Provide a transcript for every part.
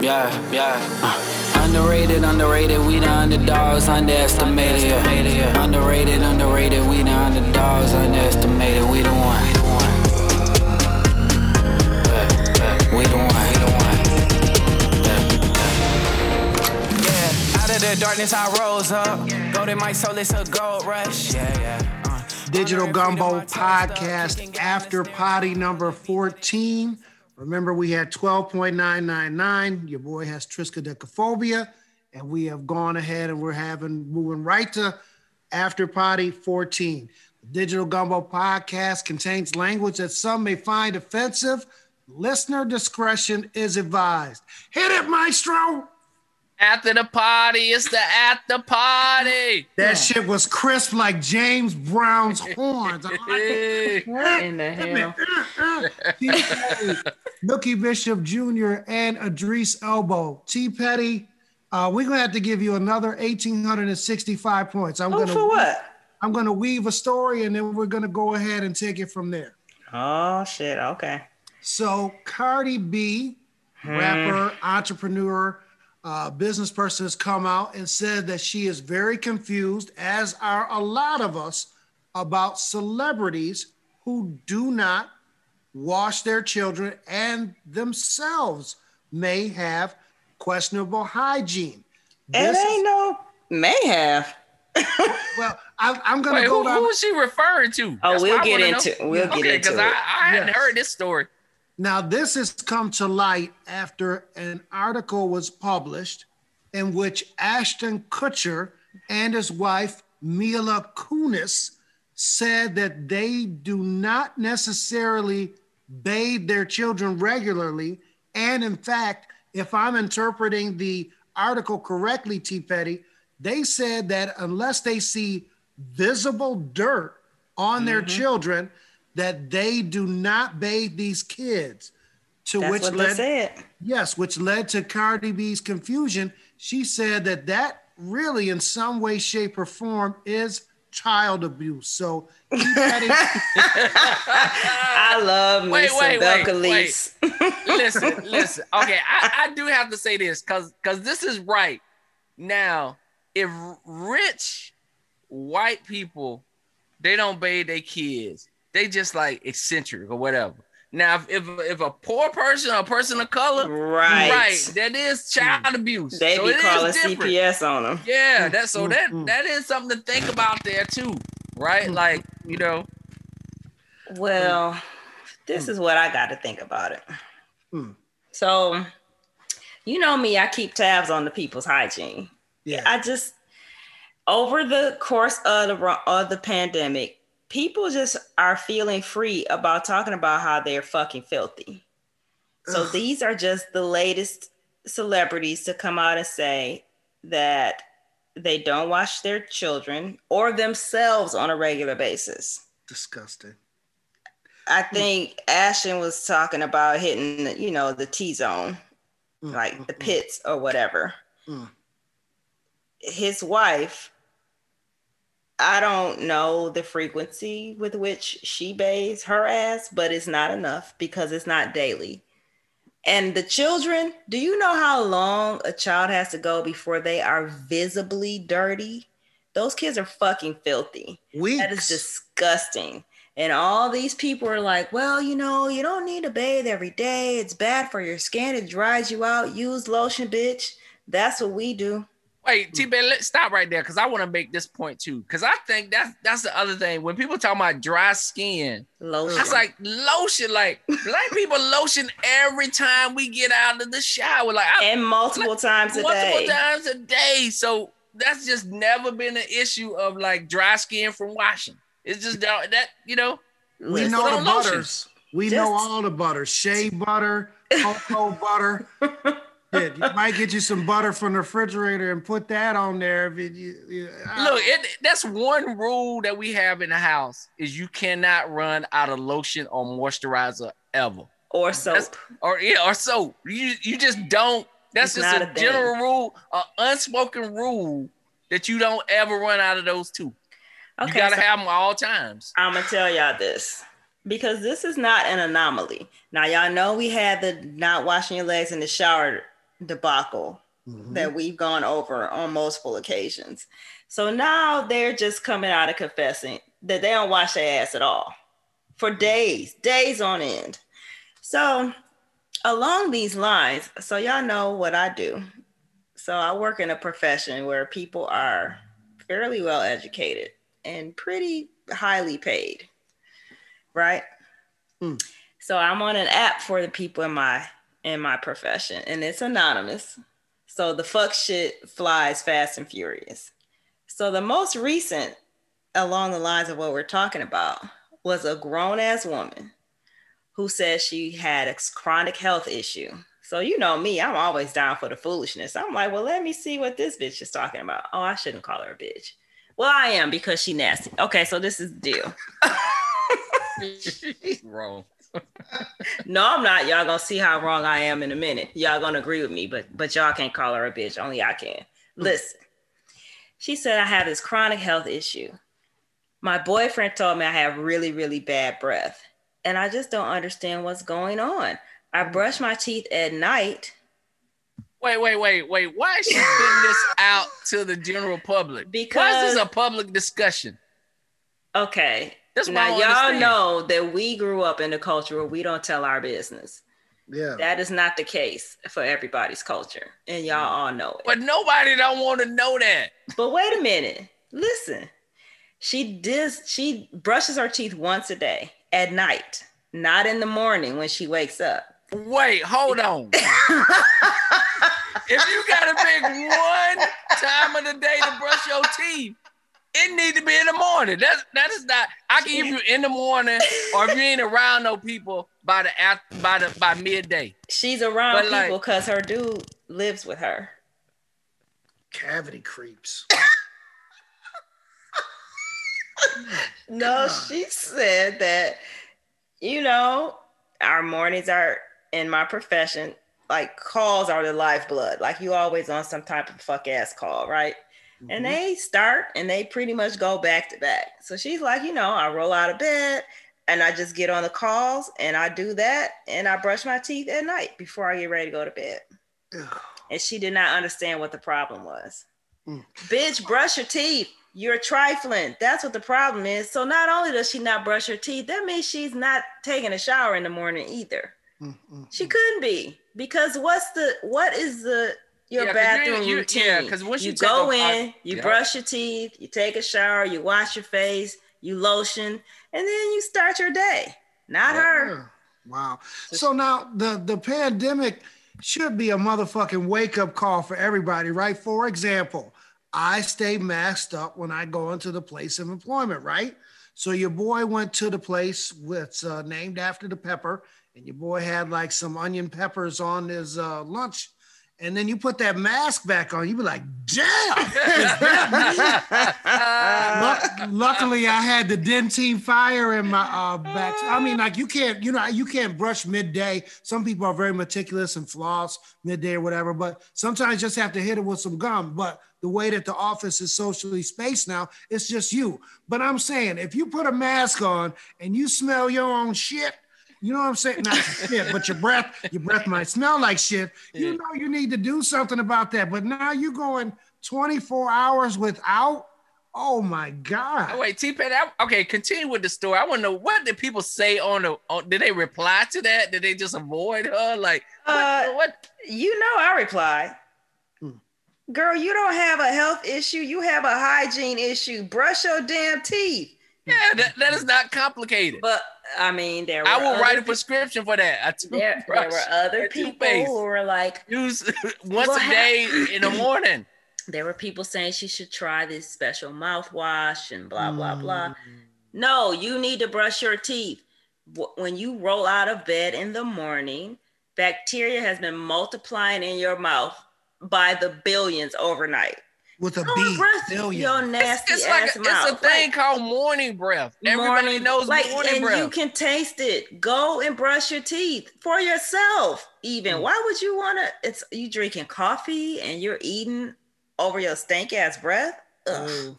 Yeah, yeah. Uh, underrated, underrated, we the underdogs, underestimated. Yeah. Underrated, underrated, we the underdogs, underestimated. We the one. We the one. Yeah, out of the darkness I rose up. Golden my soul, it's a gold rush. Yeah, yeah. Digital Gumbo Podcast After Poddy number 14. Remember, we had 12.999. Your boy has triskaidekaphobia, and we have gone ahead and we're having moving right to After Poddy 14. The Digital Gumbo Podcast contains language that some may find offensive. Listener discretion is advised. Hit it, Maestro! After the party, it's the after party. That shit was crisp like James Brown's horns. What in the hell? Uh, uh, uh. T. Nookie Bishop Jr. and Adrice Elbow. T. Petty, uh, we're gonna have to give you another 1,865 points. I'm Oh, gonna for what? I'm gonna weave a story and then we're gonna go ahead and take it from there. Oh shit. Okay. So Cardi B, rapper, hmm. entrepreneur, uh, business person, has come out and said that she is very confused, as are a lot of us, about celebrities who do not wash their children and themselves may have questionable hygiene. It This is- ain't no may have. well, I, I'm going Wait, to go who, down. who is she referring to? Oh, That's we'll get into- know. we'll get okay, into because I, it. I hadn't Yes. heard this story. Now, this has come to light after an article was published in which Ashton Kutcher and his wife, Mila Kunis, said that they do not necessarily bathe their children regularly. And in fact, if I'm interpreting the article correctly, T. Petty, they said that unless they see visible dirt on their mm-hmm. children, that they do not bathe these kids. To That's which what led they said. Yes, which led to Cardi B's confusion. She said that that really, in some way, shape, or form, is child abuse. So, T. Petty, I love me Wait, some wait, wait, Belcalis. listen, listen. Okay, I, I do have to say this because because this is right. Now, if rich white people they don't bathe their kids, they just like eccentric or whatever. Now, if if, if a poor person or a person of color, Right. right, that is mm. child abuse. They So be it is calling. CPS on them. Yeah, mm, that so mm, that mm. that is something to think about there too, right? Mm, like you know, Well, this is what I got to think about it. So, you know me, I keep tabs on the people's hygiene. yeah, I just over the course of the of the pandemic, people just are feeling free about talking about how they're fucking filthy. So Ugh. these are just the latest celebrities to come out and say that they don't wash their children or themselves on a regular basis. disgusting. I think Ashton was talking about hitting, you know, the T zone, Mm, like mm, the mm. pits or whatever. Mm. His wife, I don't know the frequency with which she bathes her ass, but it's not enough because it's not daily. And the children, do you know how long a child has to go before they are visibly dirty? Those kids are fucking filthy. Weeks. That is disgusting. And all these people are like, well, you know, you don't need to bathe every day. It's bad for your skin. It dries you out. Use lotion, bitch. That's what we do. Wait, T Ben, let's stop right there because I want to make this point too. Because I think that's that's the other thing. When people talk about dry skin, Lotion. it's like lotion. Like black people lotion every time we get out of the shower. Like I, and multiple times a multiple day. times a day. So that's just never been an issue of like dry skin from washing. It's just that, that you know. we know the on lotion. butters. We Just- know all the butters. Shea butter, cocoa butter. Yeah, you might get you some butter from the refrigerator and put that on there. If it, you, you, I- Look, it, that's one rule that we have in the house is you cannot run out of lotion or moisturizer ever. or soap. That's- or yeah, or soap. You you just don't. That's It's just a, a general rule, an unspoken rule that you don't ever run out of those two. Okay, you gotta so have them all times. I'm gonna tell y'all this because this is not an anomaly. Now y'all know we had the not washing your legs in the shower debacle Mhm. that we've gone over on multiple occasions. So now they're just coming out of confessing that they don't wash their ass at all for days, days on end. So along these lines, so y'all know what I do. So I work in a profession where people are fairly well educated and pretty highly paid. Right? Mm. So I'm on an app for the people in my in my profession and it's anonymous. So the fuck shit flies fast and furious. So the most recent along the lines of what we're talking about was a grown ass woman who said she had a chronic health issue. So you know me, I'm always down for the foolishness. I'm like, well, let me see what this bitch is talking about. Oh, I shouldn't call her a bitch. Well, I am because she nasty. Okay, so this is the deal. Wrong. No, I'm not. Y'all gonna see how wrong I am in a minute. Y'all gonna agree with me, but but y'all can't call her a bitch. Only I can. Hmm. Listen, she said I have this chronic health issue. My boyfriend told me I have really, really bad breath, and I just don't understand what's going on. I hmm. brush my teeth at night Wait, wait, wait, wait. Why is she putting this out to the general public? Why Because- is this a public discussion? Okay. That's now y'all understand. know that we grew up in a culture where we don't tell our business. Yeah. That is not the case for everybody's culture, and y'all mm. all know it. But nobody don't want to know that. But wait a minute. Listen. She does she brushes her teeth once a day at night, not in the morning when she wakes up. Wait, hold on. if you gotta pick one time of the day to brush your teeth, it need to be in the morning. That's that is not. I can give you in the morning, or if you ain't around no people by the after, by the by midday. She's around But, people because her dude lives with her. Cavity creeps. No, she said that, you know, our mornings are in my profession, like calls are the lifeblood. Like you always on some type of fuck ass call, right? And Mhm. they start and they pretty much go back to back. So she's like, you know, I roll out of bed and I just get on the calls and I do that and I brush my teeth at night before I get ready to go to bed. Ugh. And she did not understand what the problem was. Mm. Bitch, brush your teeth. You're trifling. That's what the problem is. So not only does she not brush her teeth, that means she's not taking a shower in the morning either. Mm, mm, She mm. couldn't be because what's the what is the your Yeah, 'cause you ain't- bathroom you- routine? yeah, 'cause once you you go a- I- in, you yeah. brush your teeth, you take a shower, you wash your face, you lotion, and then you start your day. Not her. Wow. So now the the pandemic should be a motherfucking wake up call for everybody, right? For example, I stay masked up when I go into the place of employment, right? So your boy went to the place with uh, named after the pepper, and your boy had like some onion peppers on his uh, lunch. And then you put that mask back on, you be like, damn. is that me?" Luck- luckily, I had the Dentyne fire in my uh, back. I mean, like you can't, you know, you can't brush midday. Some people are very meticulous and floss midday or whatever, but sometimes just have to hit it with some gum. But the way that the office is socially spaced now, it's just you. But I'm saying, if you put a mask on and you smell your own shit, you know what I'm saying? Not shit, but your breath, your breath might smell like shit. You know you need to do something about that. But now you're going 24 hours without. Oh my God. Oh, wait, T Pain. Okay, continue with the story. I want to know what did people say on the. On, did they reply to that? Did they just avoid her? Like what? Uh, what? You know, I reply. Hmm. Girl, you don't have a health issue. You have a hygiene issue. Brush your damn teeth. Yeah, that, that is not complicated. But I mean, there were I will write a prescription for that. There, there were other people who were like, Use once Well, a day in the morning. there were people saying she should try this special mouthwash and blah, blah, Mm. blah. No, you need to brush your teeth. When you roll out of bed in the morning, bacteria has been multiplying in your mouth by the billions overnight. With a Go B. and your It's, nasty it's like ass a, mouth. it's a thing Like, called morning breath. Everybody morning- knows like, morning and breath. you can taste it. Go and brush your teeth for yourself. Even Mm. why would you want to? It's you drinking coffee and you're eating over your stank ass breath. Ugh. Oh,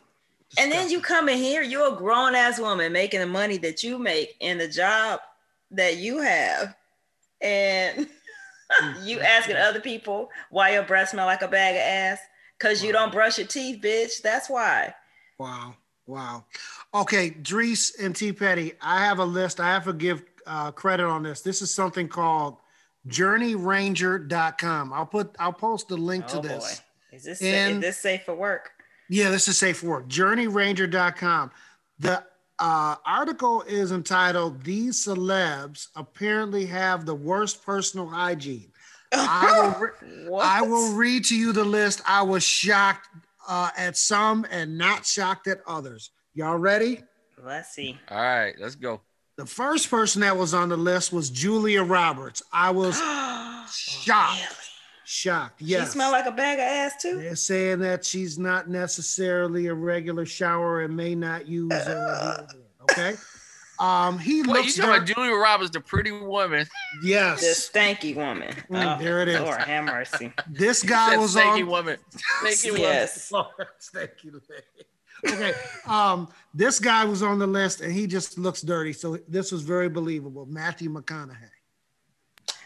And then you come in here, you're a grown ass woman making the money that you make in the job that you have. And mm, you mm, asking mm. other people why your breath smell like a bag of ass? Because you don't brush your teeth, bitch. That's why. Wow. Wow. Okay, Dris and T Petty, I have a list. I have to give uh, credit on this. This is something called journeyranger.com. I'll put I'll post the link Oh to this. boy. Is this And- is this safe for work? Yeah, this is safe for work. Journeyranger.com. The uh, article is entitled "These celebs apparently have the worst personal hygiene." I will, re- What? I will read to you the list. I was shocked uh, at some and not shocked at others. Y'all ready? Let's see. All right, let's go. The first person that was on the list was Julia Roberts. I was shocked. Shocked. Yes. She smell like a bag of ass too. They're saying that she's not necessarily a regular shower and may not use uh, deodorant. Okay. Um, he Wait, you looks talking about Julia Roberts, the pretty woman? yes. This stanky woman. Mm, there it is. Lord have mercy. This guy That was stanky on. woman. Stanky woman. yes. Thank you. Okay. Um, this guy was on the list and he just looks dirty. So this was very believable. Matthew McConaughey.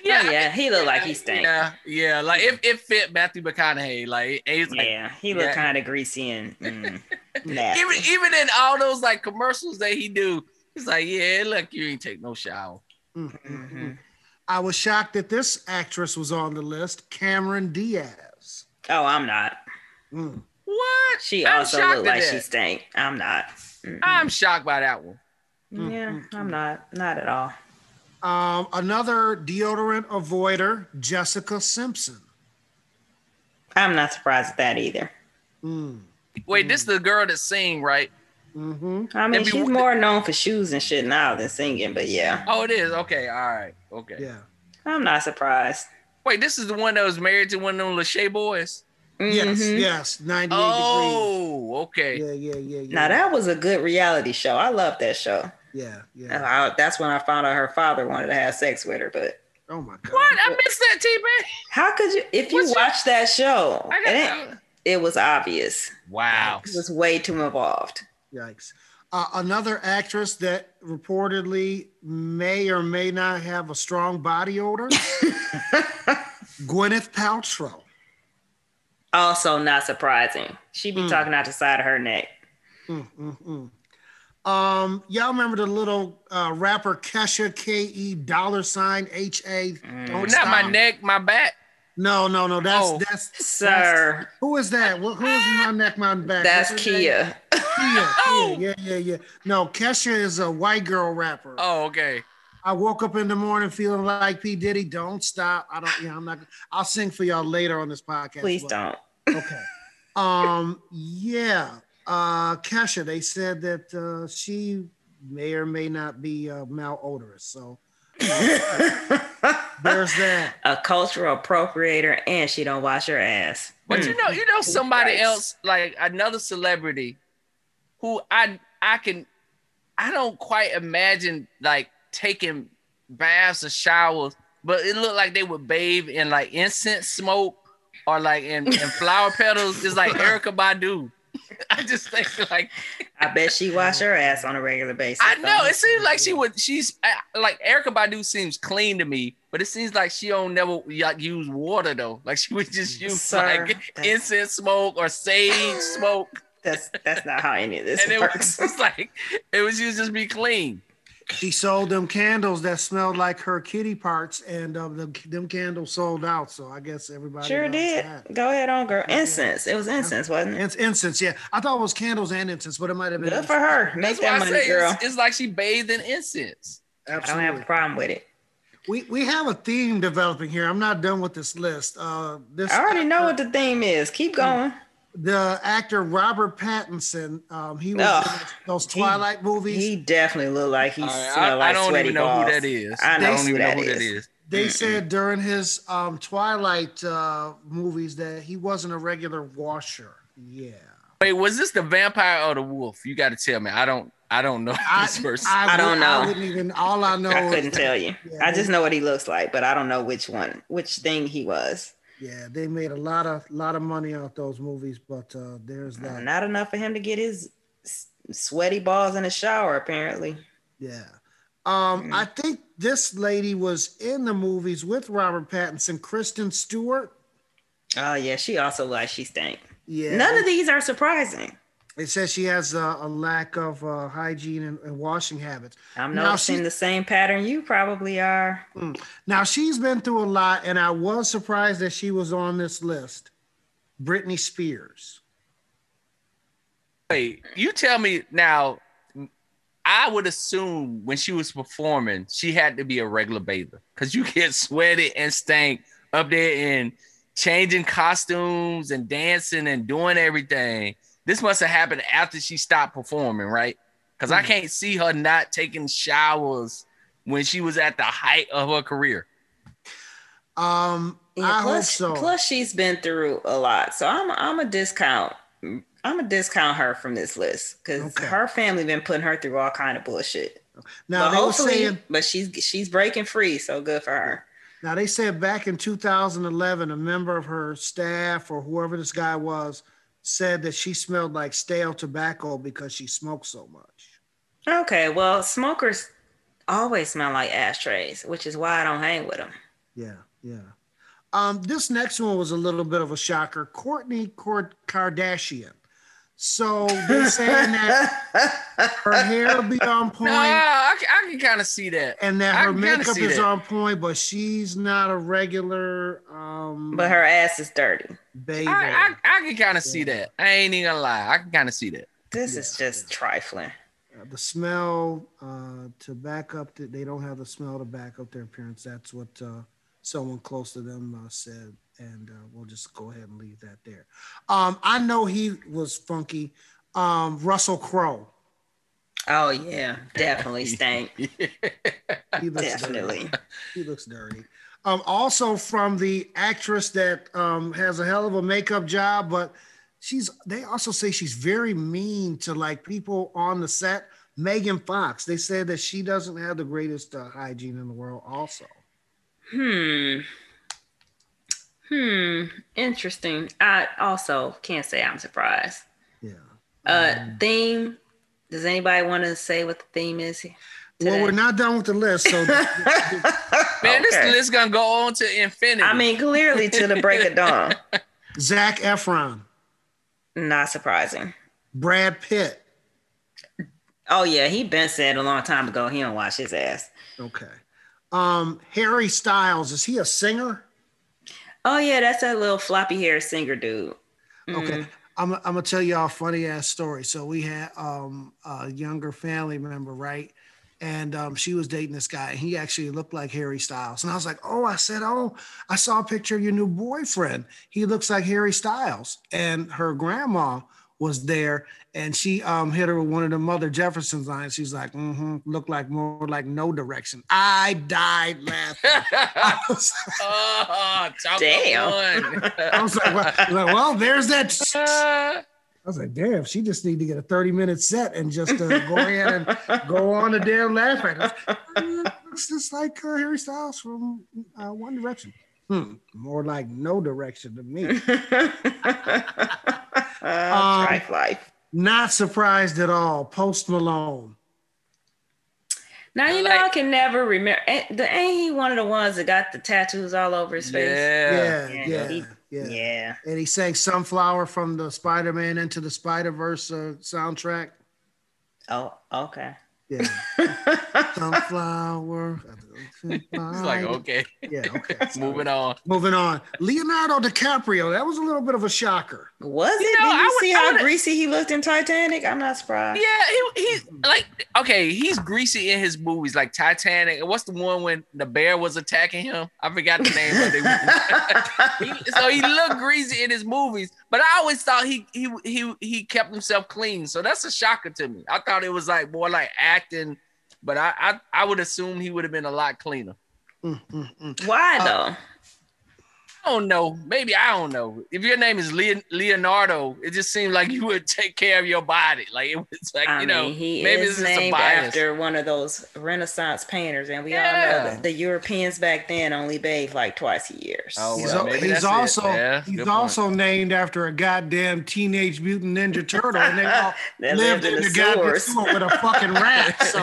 Yeah, Oh, yeah, he looked like he stank. Yeah, yeah. Like it, it fit Matthew McConaughey. Like it's like Yeah, he looked Yeah. kind of greasy and mm, nasty. even even in all those like commercials that he do, he's like, yeah, look, you ain't take no shower. Mm, mm, mm. Mhm. I was shocked that this actress was on the list, Cameron Diaz. Oh, I'm not. Mm. What? She I'm also looked like that. she stank. I'm not. Mm-mm. I'm shocked by that one. Mm, yeah, mm, I'm not. Not at all. Um, another deodorant avoider, Jessica Simpson. I'm not surprised at that either. Mm. Wait, this is the girl that sing, right? Hmm I mean, Maybe she's more known for shoes and shit now than singing, but yeah, Oh, it is. Okay, all right, okay. Yeah. I'm not surprised. Wait, this is the one that was married to one of them Lachey boys. Yes, Mhm. yes. 98 Oh, okay. degrees. Yeah, yeah, yeah, yeah. Now that was a good reality show. I love that show. Yeah, yeah. I- that's when I found out her father wanted to have sex with her. But Oh my God. What? I missed that, T man. how could you? If you What's your- that show, I it, got ain't- it was obvious. Wow. It was way too involved. Yikes. Uh, another actress that reportedly may or may not have a strong body odor, Gwyneth Paltrow. Also, not surprising. She be Mm. talking out the side of her neck. Mm, mm, mm. Um, y'all remember the little uh, rapper Kesha K E dollar sign H A? Mm. Don't Not my neck, my back. No, no, no. That's Oh. that's Sir, Who is that? Wh- Who is my neck, my back? that's What's her? Khia. Khia. Oh. Khia. Yeah, yeah, yeah. No, Kesha is a white girl rapper. Oh, okay. I woke up in the morning feeling like P Diddy. Don't stop. I don't. Yeah, I'm not. I'll sing for y'all later on this podcast. Please but- don't. Okay. Um. Yeah. Uh. Kesha. They said that uh, she may or may not be uh, malodorous. So there's that. a cultural appropriator, and she don't wash her ass. But Hmm. you know, you know somebody else, like another celebrity, who I I can I don't quite imagine like taking baths or showers, but it looked like they would bathe in like incense smoke or like in, in flower petals. It's like Erykah Badu. I just think like I bet she wash her ass on a regular basis. I know though. it seems like she would. She's uh, like Erykah Badu seems clean to me, but it seems like she don't never like use water though. Like she would just use Sir, like that's- incense smoke or sage smoke, That's that's not how any of this and it works. was like it was used just be clean. She sold them candles that smelled like her kitty parts, and uh, the, them candles sold out. So I guess everybody Sure did. that. Go ahead on, girl. Incense. It was incense, wasn't it? It's incense, yeah. I thought it was candles and incense, but it might have been. Good for her. Make That's why that I money, say girl. it's, it's like she bathed in incense. I don't have a problem with it. We we have a theme developing here. I'm not done with this list. Uh, this I already know what the theme is. Keep going. The actor Robert Pattinson. Um, he was Ugh. in those Twilight movies. He definitely looked like he All right, smelled I, I don't sweaty even know who that is. I know don't even know that who that is. is. they said during his um, Twilight uh, movies that he wasn't a regular washer. Yeah. Wait, was this the vampire or the wolf? You got to tell me. I don't. I don't know I, this person. I don't know. I wouldn't even. All I know. I couldn't that- tell you. Yeah, I just know what he looks like, but I don't know which one, which thing he was. Yeah, they made a lot of lot of money off those movies, but uh, there's that. Not enough for him to get his sweaty balls in the shower, apparently. Yeah. Um, Mm. I think this lady was in the movies with Robert Pattinson, Kristen Stewart. Oh yeah, she also like she stank. Yeah. None of these are surprising. It says she has a, a lack of uh, hygiene and, and washing habits. I'm Now noticing she- the same pattern you probably are. Now she's been through a lot, and I was surprised that she was on this list. Britney Spears. Wait, you tell me now. I would assume when she was performing, she had to be a regular bather because you get sweaty and stank up there and changing costumes and dancing and doing everything. This must have happened after she stopped performing, right? Because I can't see her not taking showers when she was at the height of her career. Um, Yeah, I hope plus, so. plus she's been through a lot, so I'm I'm a discount. I'm a discount her from this list because Okay. her family been putting her through all kind of bullshit. now but they were hopefully, saying. but she's she's breaking free, so good for her. Now they said back in 2011, a member of her staff or whoever this guy was said that she smelled like stale tobacco because she smoked so much. Okay, well, smokers always smell like ashtrays, which is why I don't hang with them. Yeah, yeah. Um, this next one was a little bit of a shocker. Kourtney Kardashian. So they're saying that her hair will be on point No, I, can- I can kind of see that. and that I her makeup is that. on point, but she's not a regular um But her ass is dirty. Baby. I, I, I can kind of see that. I ain't even gonna lie. I can kind of see that. This is just trifling. Uh, the smell uh, to back up that they don't have the smell to back up their appearance. That's what uh, someone close to them uh, said, and uh, we'll just go ahead and leave that there. Um, I know he was funky. Um, Russell Crowe. Oh yeah, definitely stank. He looks definitely. Dirty. He looks dirty. Um, also from the actress that um, has a hell of a makeup job, but she's. They also say she's very mean to like people on the set. Megan Fox. They said that she doesn't have the greatest uh, hygiene in the world. Also. Hmm. Hmm. Interesting. I also can't say I'm surprised. Yeah. Uh, Mm. theme. Does anybody want to say what the theme is? Well, we're not done with the list, so Man, this list gonna go on to infinity. I mean, clearly to the break of dawn. Zac Efron, Not surprising. Brad Pitt. Oh yeah, he been said a long time ago. He don't wash his ass. Okay. Um, Harry Styles. Is he a singer? Oh yeah, that's that little floppy hair singer dude. Okay. Mm. I'm, I'm gonna tell y'all a funny ass story. So we had um, a younger family member, right? And um, she was dating this guy. And he actually looked like Harry Styles. And I was like, oh, I said, oh, I saw a picture of your new boyfriend. He looks like Harry Styles. And her grandma was there, and she um, hit her with one of the Mother Jefferson's lines. She's like, mm-hmm, look like more like no direction. I died laughing. I was, oh, Damn. Damn. I was like, well, like, well, there's that. I was like, damn, she just need to get a 30 minute set and just uh, go ahead and go on a damn laugh at it. Uh, Looks just like uh, Harry Styles from uh, One Direction. Hmm, more like no direction to me. uh, Trife life. Not surprised at all. Post Malone. Now you know like- I can never remember. Ain't, the, ain't he one of the ones that got the tattoos all over his face? yeah. Yeah, Yeah, yeah, he- yeah. Yeah. And he sang Sunflower from the Spider Man Into the Spider Verse uh, soundtrack. Oh, okay. Yeah. Sunflower. He's like, okay, Yeah, okay. moving on. Moving on. Leonardo DiCaprio. That was a little bit of a shocker. Was You it? know, Did you I would- see I how would- greasy he looked in Titanic? I'm not surprised. Yeah, he, he's like okay. He's greasy in his movies, like Titanic. What's the one when the bear was attacking him? I forgot the name of it. He- so he looked greasy in his movies, but I always thought he he he he kept himself clean. So that's a shocker to me. I thought it was like more like acting, but I I, I would assume he would have been a lot cleaner. Mm, mm, mm. Why Uh, though? I don't know. Maybe I don't know. If your name is Leonardo, it just seems like you would take care of your body. Like it was like I you know, mean, he maybe is it's just a named after one of those Renaissance painters, and we all know that the Europeans back then only bathed like twice a year. Oh, He's, well, al- maybe he's also Yeah, he's good point. also named after a goddamn teenage mutant ninja turtle, and they all That lived lived in in the the goddamn sewer with a fucking rat. So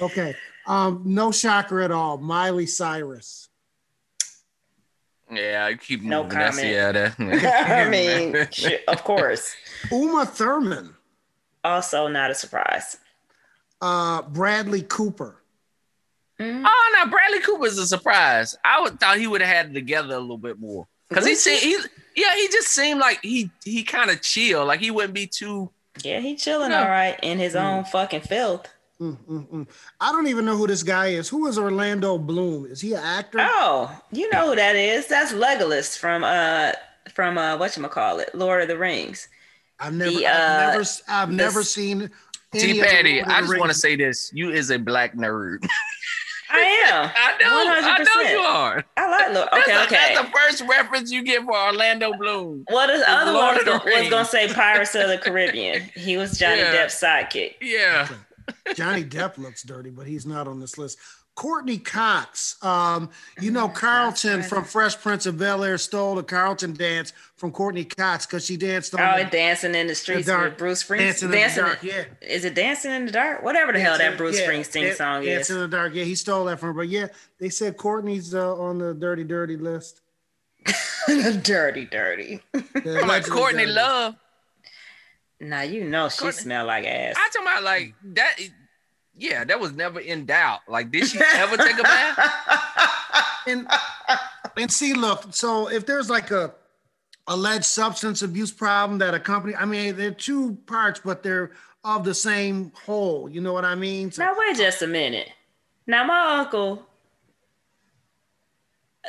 okay, um, no shocker at all. Miley Cyrus. yeah, I keep No moving. That's, comment. yeah, I mean, of course. Uma Thurman. Also, not a surprise. Uh, Bradley Cooper. Oh no, Bradley Cooper's a surprise. I would thought he would have had it together a little bit more because he seemed he yeah he just seemed like he he kind of chill like he wouldn't be too Yeah, he chilling No. all right in his own fucking filth. Mm, mm, mm. I don't even know who this guy is. Who is Orlando Bloom? Is he an actor? Oh, you know who that is? That's Legolas from uh from uh what you call it, Lord of the Rings. I've never, the, I've uh, never, I've the never s- seen. T any Patty. I just want to say this: you is a black nerd. I am. I know, I know you are. I like Lord. That's Okay, the- okay. That's the first reference you get for Orlando Bloom. Well, the other Lord one was gonna, was gonna say Pirates of the Caribbean. He was Johnny Yeah. Depp's sidekick. Yeah. Johnny Depp looks dirty, but he's not on this list. Courteney Cox. Um, you know, Carlton from Fresh Prince of Bel Air stole the Carlton dance from Courteney Cox because she danced on Oh, the- dancing in the streets dark. with Bruce Springsteen. Dancing Springsteen. in the Dancing, Dark, yeah. Is it Dancing in the Dark? Whatever the hell that Bruce Yeah, Springsteen Dan- song Dance is. Dancing in the Dark. Yeah, he stole that from her. But yeah, they said Courtney's uh, on the dirty, dirty list. dirty, dirty. The I'm like Courtney dirty. Love. Now you know she smell like ass. I talking about like that. Yeah, that was never in doubt. Like, did she ever take a bath? and and see, look. So if there's like a alleged substance abuse problem that a company, I mean, they're two parts, but they're of the same whole. You know what I mean? So, Now wait just a minute. Now my uncle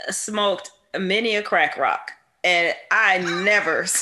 uh, smoked many a crack rock, and I never.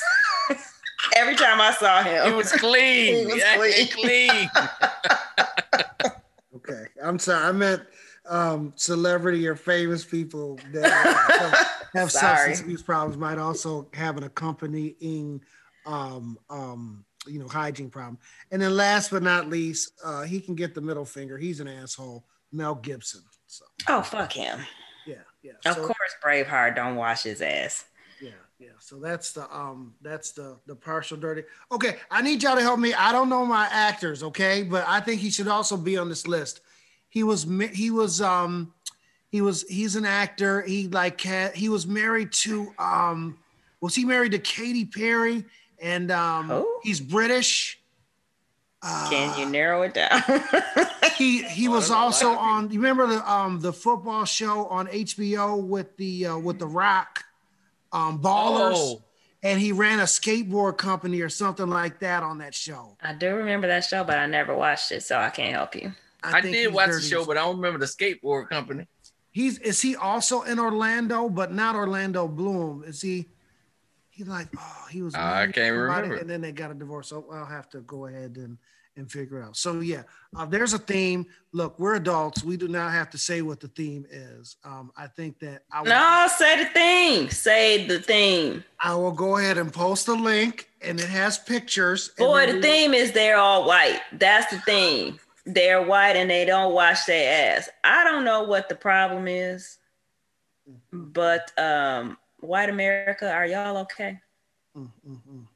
every time I saw him, It was clean. He was Yeah, clean. clean. okay, I'm sorry. I meant um, celebrity or famous people that have, have substance abuse problems might also have an accompanying, um, um, you know, hygiene problem. And then last but not least, uh, he can get the middle finger. He's an asshole. Mel Gibson. So oh fuck him. yeah, yeah. Of So- course, Braveheart don't wash his ass. Yeah, yeah. So that's the um that's the the partial dirty. Okay, I need y'all to help me. I don't know my actors, okay, but I think he should also be on this list. He was he was um he was he's an actor. He like had, he was married to um was he married to Katy Perry and um Who? he's British. Uh, Can you narrow it down? he he Oh, was there's a lot also on. You remember the um the football show on HBO with the uh, with the Rock, um Ballers, Oh. and he ran a skateboard company or something like that on that show. I do remember that show, but I never watched it, so I can't help you. I, think did he's watch the show, but I don't remember the skateboard company. he's is he also in Orlando, but not Orlando Bloom? Is he? He like oh he was. I can't somebody remember. And then they got a divorce. So I'll have to go ahead and and figure out. So yeah, uh, there's a theme. Look, we're adults. We do not have to say what the theme is. Um, I think that I will, No, say the theme. Say the theme. I will go ahead and post a link, and it has pictures. Boy, the theme is they're all white. That's the theme. They're white and they don't wash their ass. I don't know what the problem is, but um, white America, are y'all okay? Mm, mm, mm.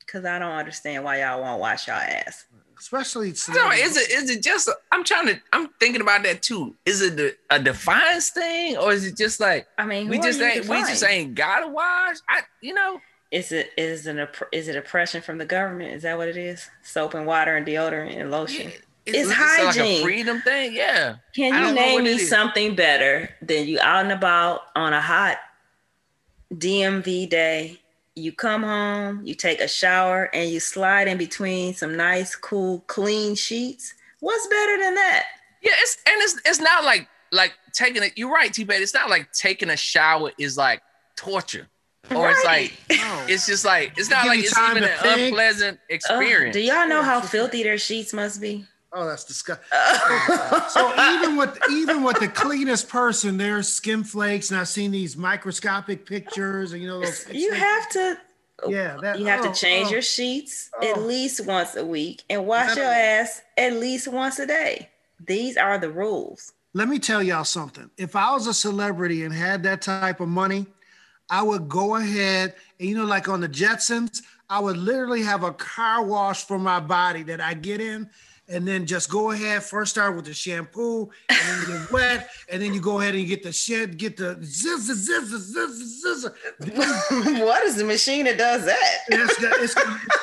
Because I don't understand why y'all won't wash y'all ass. Especially No, is it is it just? I'm trying to. I'm thinking about that too. Is it the, a defiance thing, or is it just like I mean, we just you ain't we just defying? ain't gotta wash? I you know. Is it is it an is it oppression from the government? Is that what it is? Soap and water and deodorant and lotion. yeah, It's like a hygiene. freedom thing. Yeah. Can you name me something better than you out and about on a hot DMV day? You come home, you take a shower, and you slide in between some nice, cool, clean sheets. What's better than that? Yeah, it's and it's it's not like like taking it. You're right, T. Bet. It's not like taking a shower is like torture, or it's like No. it's just like it's not Give like it's time even to an think. unpleasant Ugh, experience. do y'all know how filthy their sheets must be? Oh, that's disgusting. so even with even with the cleanest person, there's skin flakes, and I've seen these microscopic pictures, and you know those. you have to Yeah, that, you have oh, to change oh. your sheets at Oh. least once a week and wash your ass at least once a day. These are the rules. Let me tell y'all something. If I was a celebrity and had that type of money, I would go ahead and you know, like on the Jetsons, I would literally have a car wash for my body that I get in. And then just go ahead. First start with the shampoo, and then you get wet, and then you go ahead and you get the shit, get the zizz, zizz, zizz, zizz. what is the machine that does that? It's, the, it's,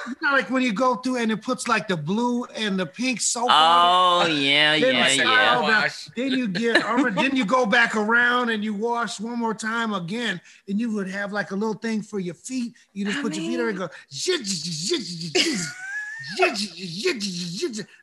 you know, like when you go through and it puts like the blue and the pink soap on. Oh yeah, Then yeah, yeah. Oh, all. Then you get, then you go back around and you wash one more time again, and you would have like a little thing for your feet. You just I put your feet there and go, zit,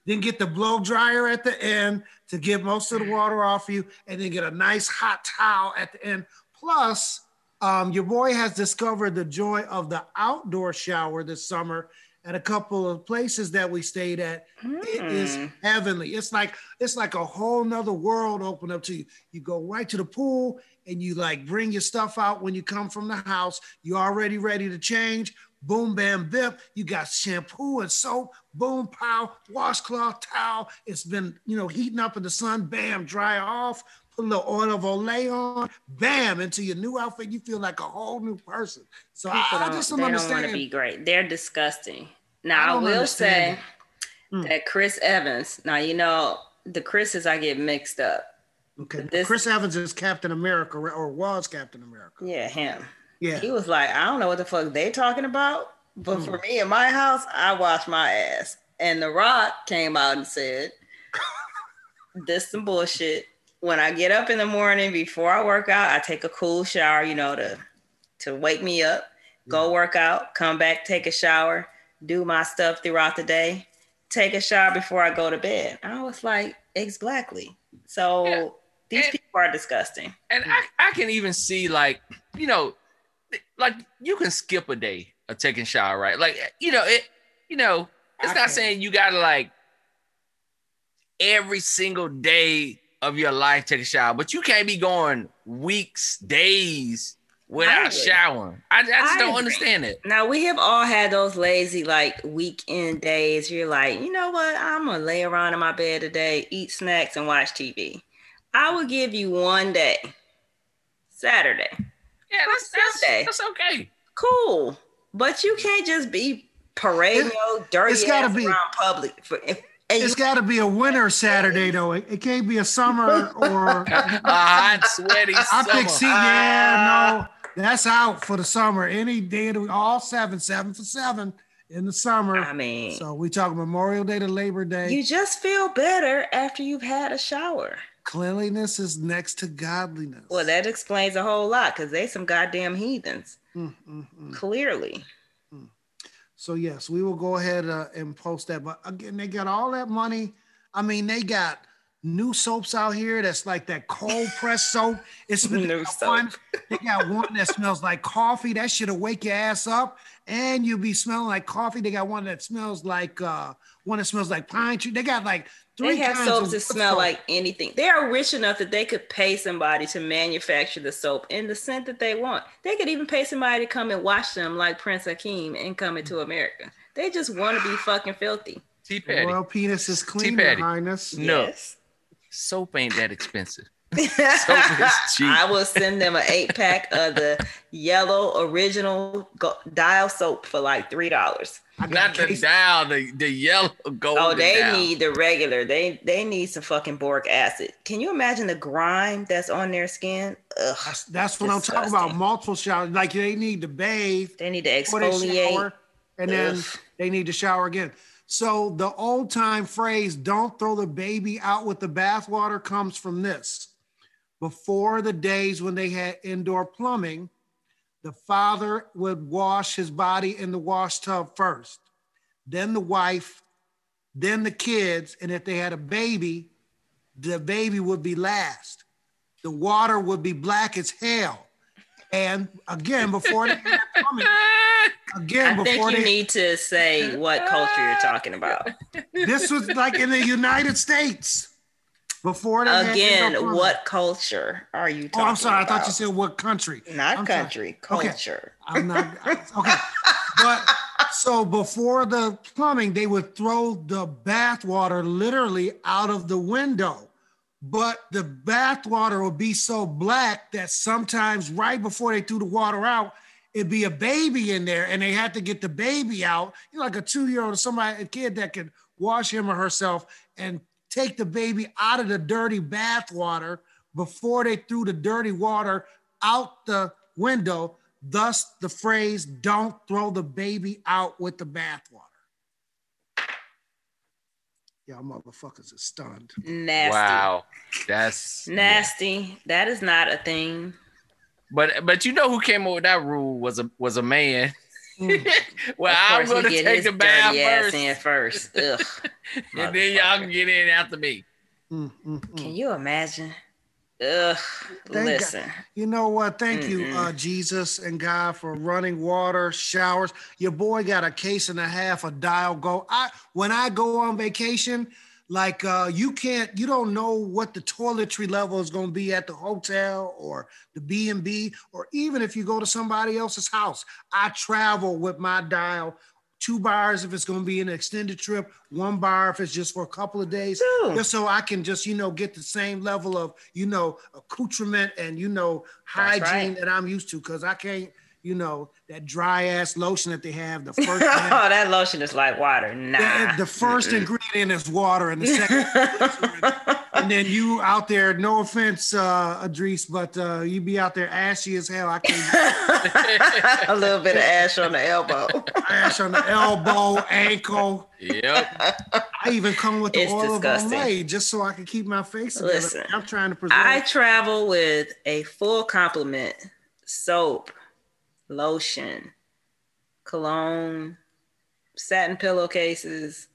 then get the blow dryer at the end to get most of the water off you, and then get a nice hot towel at the end. Plus, um, your boy has discovered the joy of the outdoor shower this summer at a couple of places that we stayed at. It is Hmm. heavenly. It's like it's like a whole nother world open up to you. You go right to the pool and you like bring your stuff out when you come from the house. You're already ready to change. Boom, bam, bip. You got shampoo and soap. Boom, pow, washcloth, towel. It's been you know heating up in the sun. Bam, dry off. Put a little oil of Olay on. Bam, into your new outfit. You feel like a whole new person. So I, People I don't, just they don't don't want understand. to be great. They're disgusting. Now I, don't will say Mm. that Chris Evans. Now you know the Chris's I get mixed up. Okay. This- Chris Evans is Captain America or was Captain America. Yeah, him. Yeah. He was like, I don't know what the fuck they talking about, but Mm. for me in my house, I wash my ass. And The Rock came out and said, "This some bullshit." When I get up in the morning before I work out, I take a cool shower, you know, to to wake me up. Go work out, come back, take a shower, do my stuff throughout the day, take a shower before I go to bed. I was like, exactly. So Yeah. these And- people are disgusting. And I, I can even see like, you know, like you can skip a day of taking shower, right? Like, you know, it, you know, it's I not can. saying you gotta like every single day of your life take a shower, but you can't be going weeks, days without agree. showering. I, I just I don't agree. understand it. Now we have all had those lazy like weekend days. You're like, you know what? I'm gonna lay around in my bed today, eat snacks, and watch TV. I will give you one day, Saturday. Yeah, that's that's, Sunday. that's okay. Cool, but you can't just be parading It- your dirty it's gotta ass be- around public. For, and It's you, got to be a winter Saturday though. It, it can't be a summer or. A hot, sweaty I summer. think see, yeah, no, that's out for the summer. Any day of the all seven, seven for seven in the summer. I mean, So we talk Memorial Day to Labor Day. you just feel better after you've had a shower. Cleanliness is next to godliness. Well, that explains a whole lot because they some goddamn heathens. Mm, mm, mm. Clearly. So yes, we will go ahead uh, and post that. But again, they got all that money. I mean, they got new soaps out here that's like that cold press soap. It's New soap. one. They got one that smells like coffee. That should wake your ass up, and you'll be smelling like coffee. They got one that smells like uh, one that smells like pine tree. They got like three They have soaps that smell soap. like anything. They are rich enough that they could pay somebody to manufacture the soap in the scent that they want. They could even pay somebody to come and wash them like Prince Hakeem and come into America. They just want to be fucking filthy. T The Patty. royal penis is clean, Your T-Patty. Highness. No. Yes. Soap ain't that expensive. Soap is cheap. I will send them an eight pack of the yellow original go- dial soap for like three dollars. I got Not the case- dial, the, the yellow gold. Oh, they dial. need the regular. They they need some fucking boric acid. Can you imagine the grime that's on their skin? Ugh. That's, that's what I'm talking about. Multiple showers. Like they need to bathe. They need to before exfoliate. shower, and then Ugh. they need to shower again. So the old time phrase, don't throw the baby out with the bathwater, comes from this. Before the days when they had indoor plumbing, the father would wash his body in the wash tub first, then the wife, then the kids, and if they had a baby, the baby would be last. The water would be black as hell. And again, before they had plumbing, again I think you they need to say what culture you're talking about. this was like in the United States before they Again, what culture are you talking? Oh, I'm sorry. I thought you said what country. Not I'm sorry. country, Okay. culture. I'm not okay. But so before the plumbing, they would throw the bath water literally out of the window. But the bath water would be so black that sometimes right before they threw the water out, it'd be a baby in there and they had to get the baby out. You know, like a two-year-old or somebody, a kid that could wash him or herself and take the baby out of the dirty bath water before they threw the dirty water out the window. Thus, the phrase, don't throw the baby out with the bathwater. Y'all motherfuckers are stunned. Nasty. Wow, that's Nasty. That is not a thing. But but you know who came up with that rule was a was a man. Mm. well, Of I'm gonna take his the bath dirty ass first, in first. Ugh. and then y'all can get in after me. Mm, mm, mm. Can you imagine? Ugh. God. Listen. You know what? Thank you, Mm-mm. uh, Jesus and God, for running water, showers. Your boy got a case and a half of Dial Gold. I when I go on vacation, like uh, you can't, you don't know what the toiletry level is going to be at the hotel or the B and B, or even if you go to somebody else's house. I travel with my Dial. Two bars if it's going to be an extended trip, one bar if it's just for a couple of days just so I can just you know get the same level of you know accoutrement and you know hygiene right. that I'm used to because I can't you know that dry ass lotion that they have the first oh, that lotion is like water. Nah. the, the first ingredient is water and the second and then you out there no offense uh Adris but uh you be out there ashy as hell I can't a little bit of ash on the elbow. ash on the elbow ankle Yep. I even come with the It's oil disgusting. of Olay just so I can keep my face together Listen, I'm trying to preserve I travel with a full complement soap, lotion, cologne, satin pillowcases,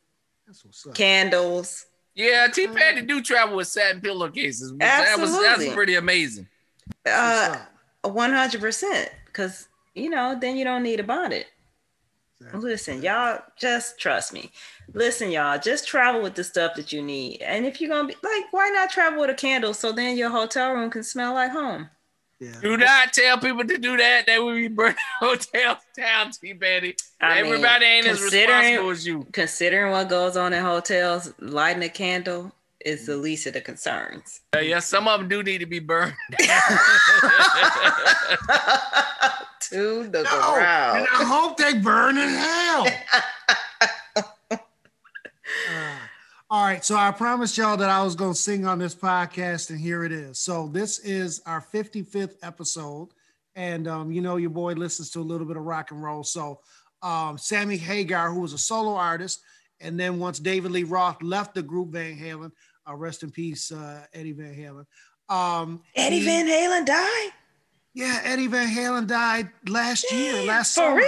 That's what's up. candles. Yeah, T Petty do travel with satin pillowcases. which That was that's pretty amazing. Uh, one hundred percent. Because you know, then you don't need a bonnet. Exactly. Listen, y'all, just trust me. Listen, y'all, just travel with the stuff that you need. And if you're gonna be like, why not travel with a candle so then your hotel room can smell like home? Yeah. Do not tell people to do that. They will be burning hotels down, T Petty. I mean, Everybody ain't as considering- responsible as you. Considering what goes on in hotels, lighting a candle is the least of the concerns. Uh, yeah, some of them do need to be burned. to the No, ground. and I hope they burn in hell. All right, so I promised y'all that I was going to sing on this podcast, and here it is. So this is our 55th episode, and um, you know your boy listens to a little bit of rock and roll. So um, Sammy Hagar, who was a solo artist, and then once David Lee Roth left the group Van Halen, uh, rest in peace, uh, Eddie Van Halen. Um, Eddie he- Van Halen died? yeah, Eddie Van Halen died last year, last For summer. real?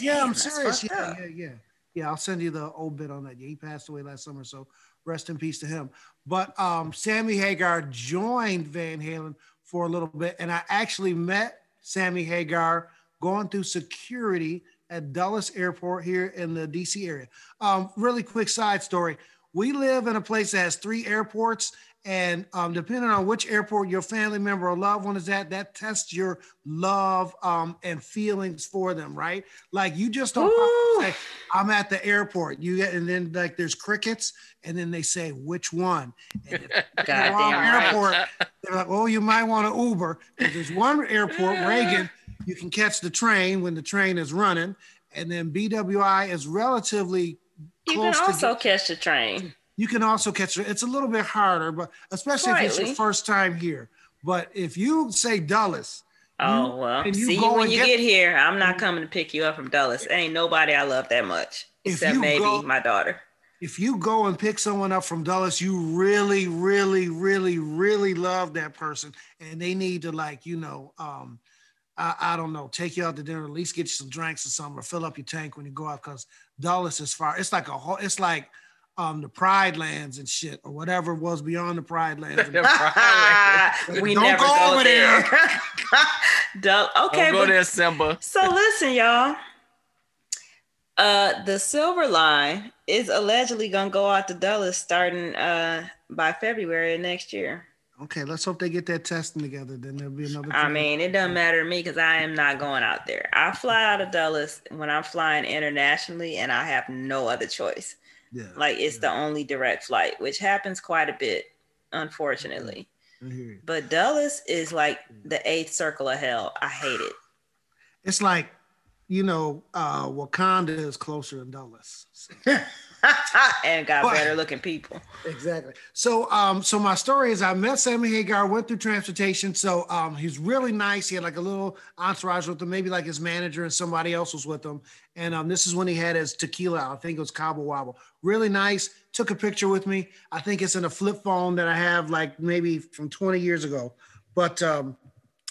Yeah, Damn, I'm serious. Yeah, yeah, yeah. Yeah, I'll send you the old bit on that. Yeah, he passed away last summer, so rest in peace to him. But um, Sammy Hagar joined Van Halen for a little bit, and I actually met Sammy Hagar going through security at Dulles Airport here in the DC area. Um, really quick side story. We live in a place that has three airports, and um, depending on which airport your family member or loved one is at, that tests your love um, and feelings for them, right? Like you just don't pop up and say, I'm at the airport. You get, and then like there's crickets, and then they say which one. And if you're wrong right. airport, they're like, oh, you might want to Uber. 'Cause There's one airport, Reagan, you can catch the train when the train is running, and then BWI is relatively You close can to also get- catch the train. You can also catch it. It's a little bit harder, but especially if it's your first time here. But if you say Dulles, Oh well. and you See go when and you get- get, here, I'm not coming to pick you up from Dulles. Ain't nobody I love that much. Except you maybe go- my daughter. if you go and pick someone up from Dulles, you really, really, really, really love that person, and they need to like, you know, um, I, I don't know, take you out to dinner, at least get you some drinks or something, or fill up your tank when you go out, because Dulles is far. It's like a whole. It's like um the Pride Lands and shit, or whatever was beyond the Pride Lands. we Don't never go go, over there. Duh, okay, Don't go but there, Simba. so listen, y'all. Uh, the Silver Line is allegedly gonna go out to Dulles starting uh by February of next year. Okay, let's hope they get that testing together. Then there'll be another. I mean, it doesn't matter to me because I am not going out there. I fly out of Dulles when I'm flying internationally, and I have no other choice. Yeah, Like it's the only direct flight, which happens quite a bit, unfortunately. I hear you. But Dulles is like the eighth circle of hell. I hate it. It's like, you know, uh, Wakanda is closer than Dulles. So- and got But- better looking people. Exactly. So, um, so my story is I met Sammy Hagar, went through transportation. So, um, he's really nice. He had like a little entourage with him, maybe like his manager and somebody else was with him. And um, this is when he had his tequila. I think it was Cabo Wabo. Really nice. Took a picture with me. I think it's in a flip phone that I have like maybe from 20 years ago. But um,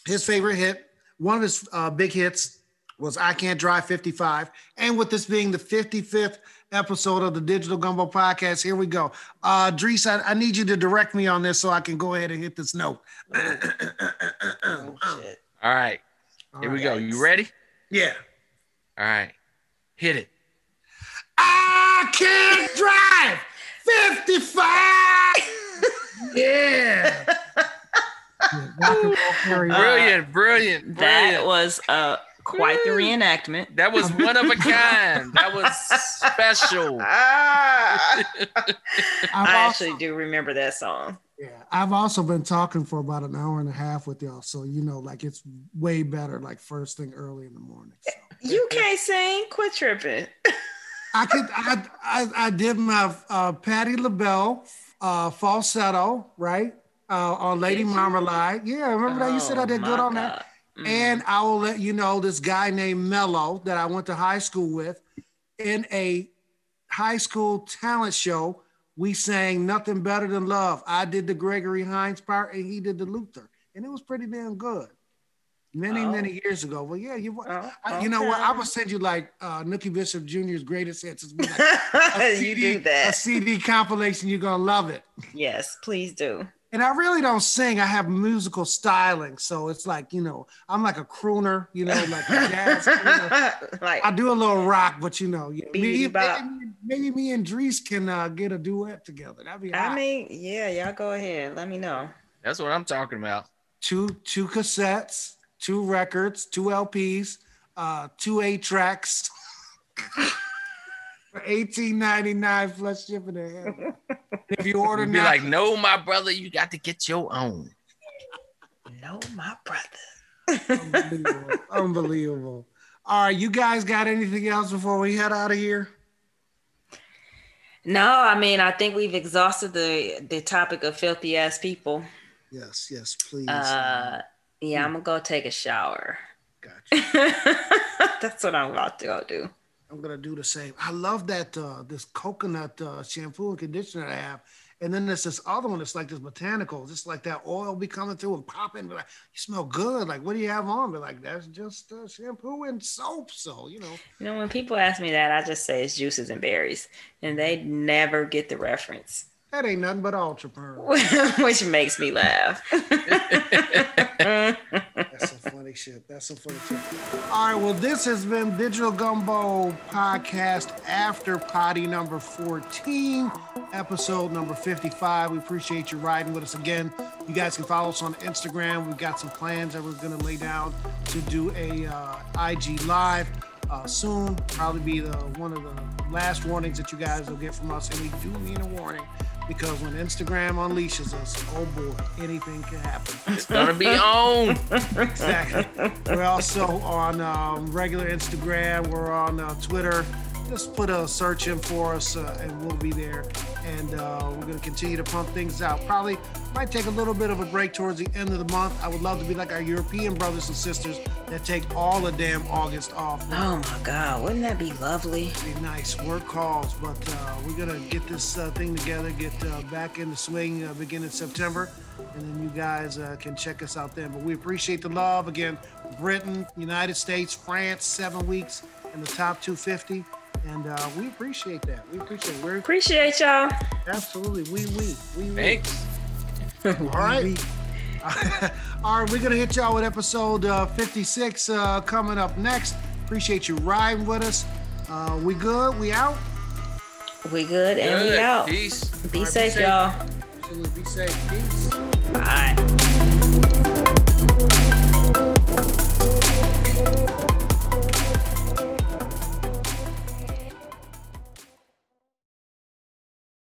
his favorite hit, one of his uh, big hits was I Can't Drive 55. And with this being the 55th episode of the Digital Gumbo Podcast, here we go. Uh, Dris, I, I need you to direct me on this so I can go ahead and hit this note. Oh, shit. All right, here we go. You ready? Yeah. All right, hit it. I can't drive 55. yeah. Yeah, rock and roll karaoke. Brilliant, brilliant, That brilliant. was uh quite the reenactment. That was one of a kind. That was special. Ah, I've also- actually do remember that song. Yeah, I've also been talking for about an hour and a half with y'all, so you know, like it's way better, like first thing early in the morning. So You can't sing. Quit tripping. I could, I, I, I did my uh, Patti LaBelle uh, falsetto, right, uh, on Lady Did you? Marmalade. Yeah, remember that? You said I Oh, did my good on that. Mm. And I will let you know this guy named Mello that I went to high school with in a high school talent show. We sang Nothing Better Than Love. I did the Gregory Hines part and he did the Luther. And it was pretty damn good. Many, Oh. many years ago. Well, yeah, you Oh, I, you know what? I would send you like uh Nookie Bishop Jr.'s greatest hits. It's like a you CD, do A. CD compilation. You're gonna love it. Yes, please do. And I really don't sing. I have musical styling, so it's like you know, I'm like a crooner. You know, like a jazz. crooner. like I do a little rock, but you know, yeah, Beady maybe, maybe, maybe me and Dris can uh, get a duet together. That'd be I hot. mean, yeah, y'all go ahead. Let me know. That's what I'm talking about. two two cassettes, two records, two LPs, uh, two eight tracks. For eighteen ninety nine plus shipping and handling. If you order You'd be now, like, no, my brother, you got to get your own. No, my brother. unbelievable, unbelievable. All right, you guys got anything else before we head out of here? No, I mean, I think we've exhausted the the topic of filthy ass people. Yes, yes, please. Uh, yeah, I'm gonna go take a shower. gotcha. That's what I'm about to go do. I'm gonna do the same. I love that uh, this coconut uh, shampoo and conditioner I have, and then there's this other one that's like this botanical, just like that oil be coming through and popping. Like, you smell good. Like, what do you have on? Be like, that's just uh, shampoo and soap. So you know, You know, when people ask me that, I just say it's juices and berries, and they never get the reference, that ain't nothing but ultra perm. which makes me laugh. That's some funny shit. That's some funny shit. All right. Well, this has been Digital Gumbo Podcast After Poddy number 14, episode number 55. We appreciate you riding with us again. You guys can follow us on Instagram. We've got some plans that we're going to lay down to do a uh, IG live uh, soon. Probably be the one of the last warnings that you guys will get from us, and we do mean a warning because when Instagram unleashes us, oh boy, anything can happen. It's gonna be on. Exactly. We're also on um, regular Instagram. We're on uh, Twitter. Just put a search in for us, uh, and we'll be there. And uh, we're going to continue to pump things out. Probably might take a little bit of a break towards the end of the month. I would love to be like our European brothers and sisters that take all the damn August off. oh my God, wouldn't that be lovely? Be nice work calls, but uh, we're gonna get this uh, thing together, get uh, back in the swing uh, beginning September, and then you guys uh, can check us out then. But we appreciate the love again. Britain, United States, France, seven weeks in the top 250, and uh, we appreciate that. We appreciate it. We're Appreciate y'all. absolutely we we we we. Thanks. All right. All right, we're gonna hit y'all with episode uh, 56 uh, coming up next. Appreciate you riding with us. Uh, we good? We out? We good and we out. Peace. Be All right, be safe, safe. y'all. Absolutely. Be safe. Peace.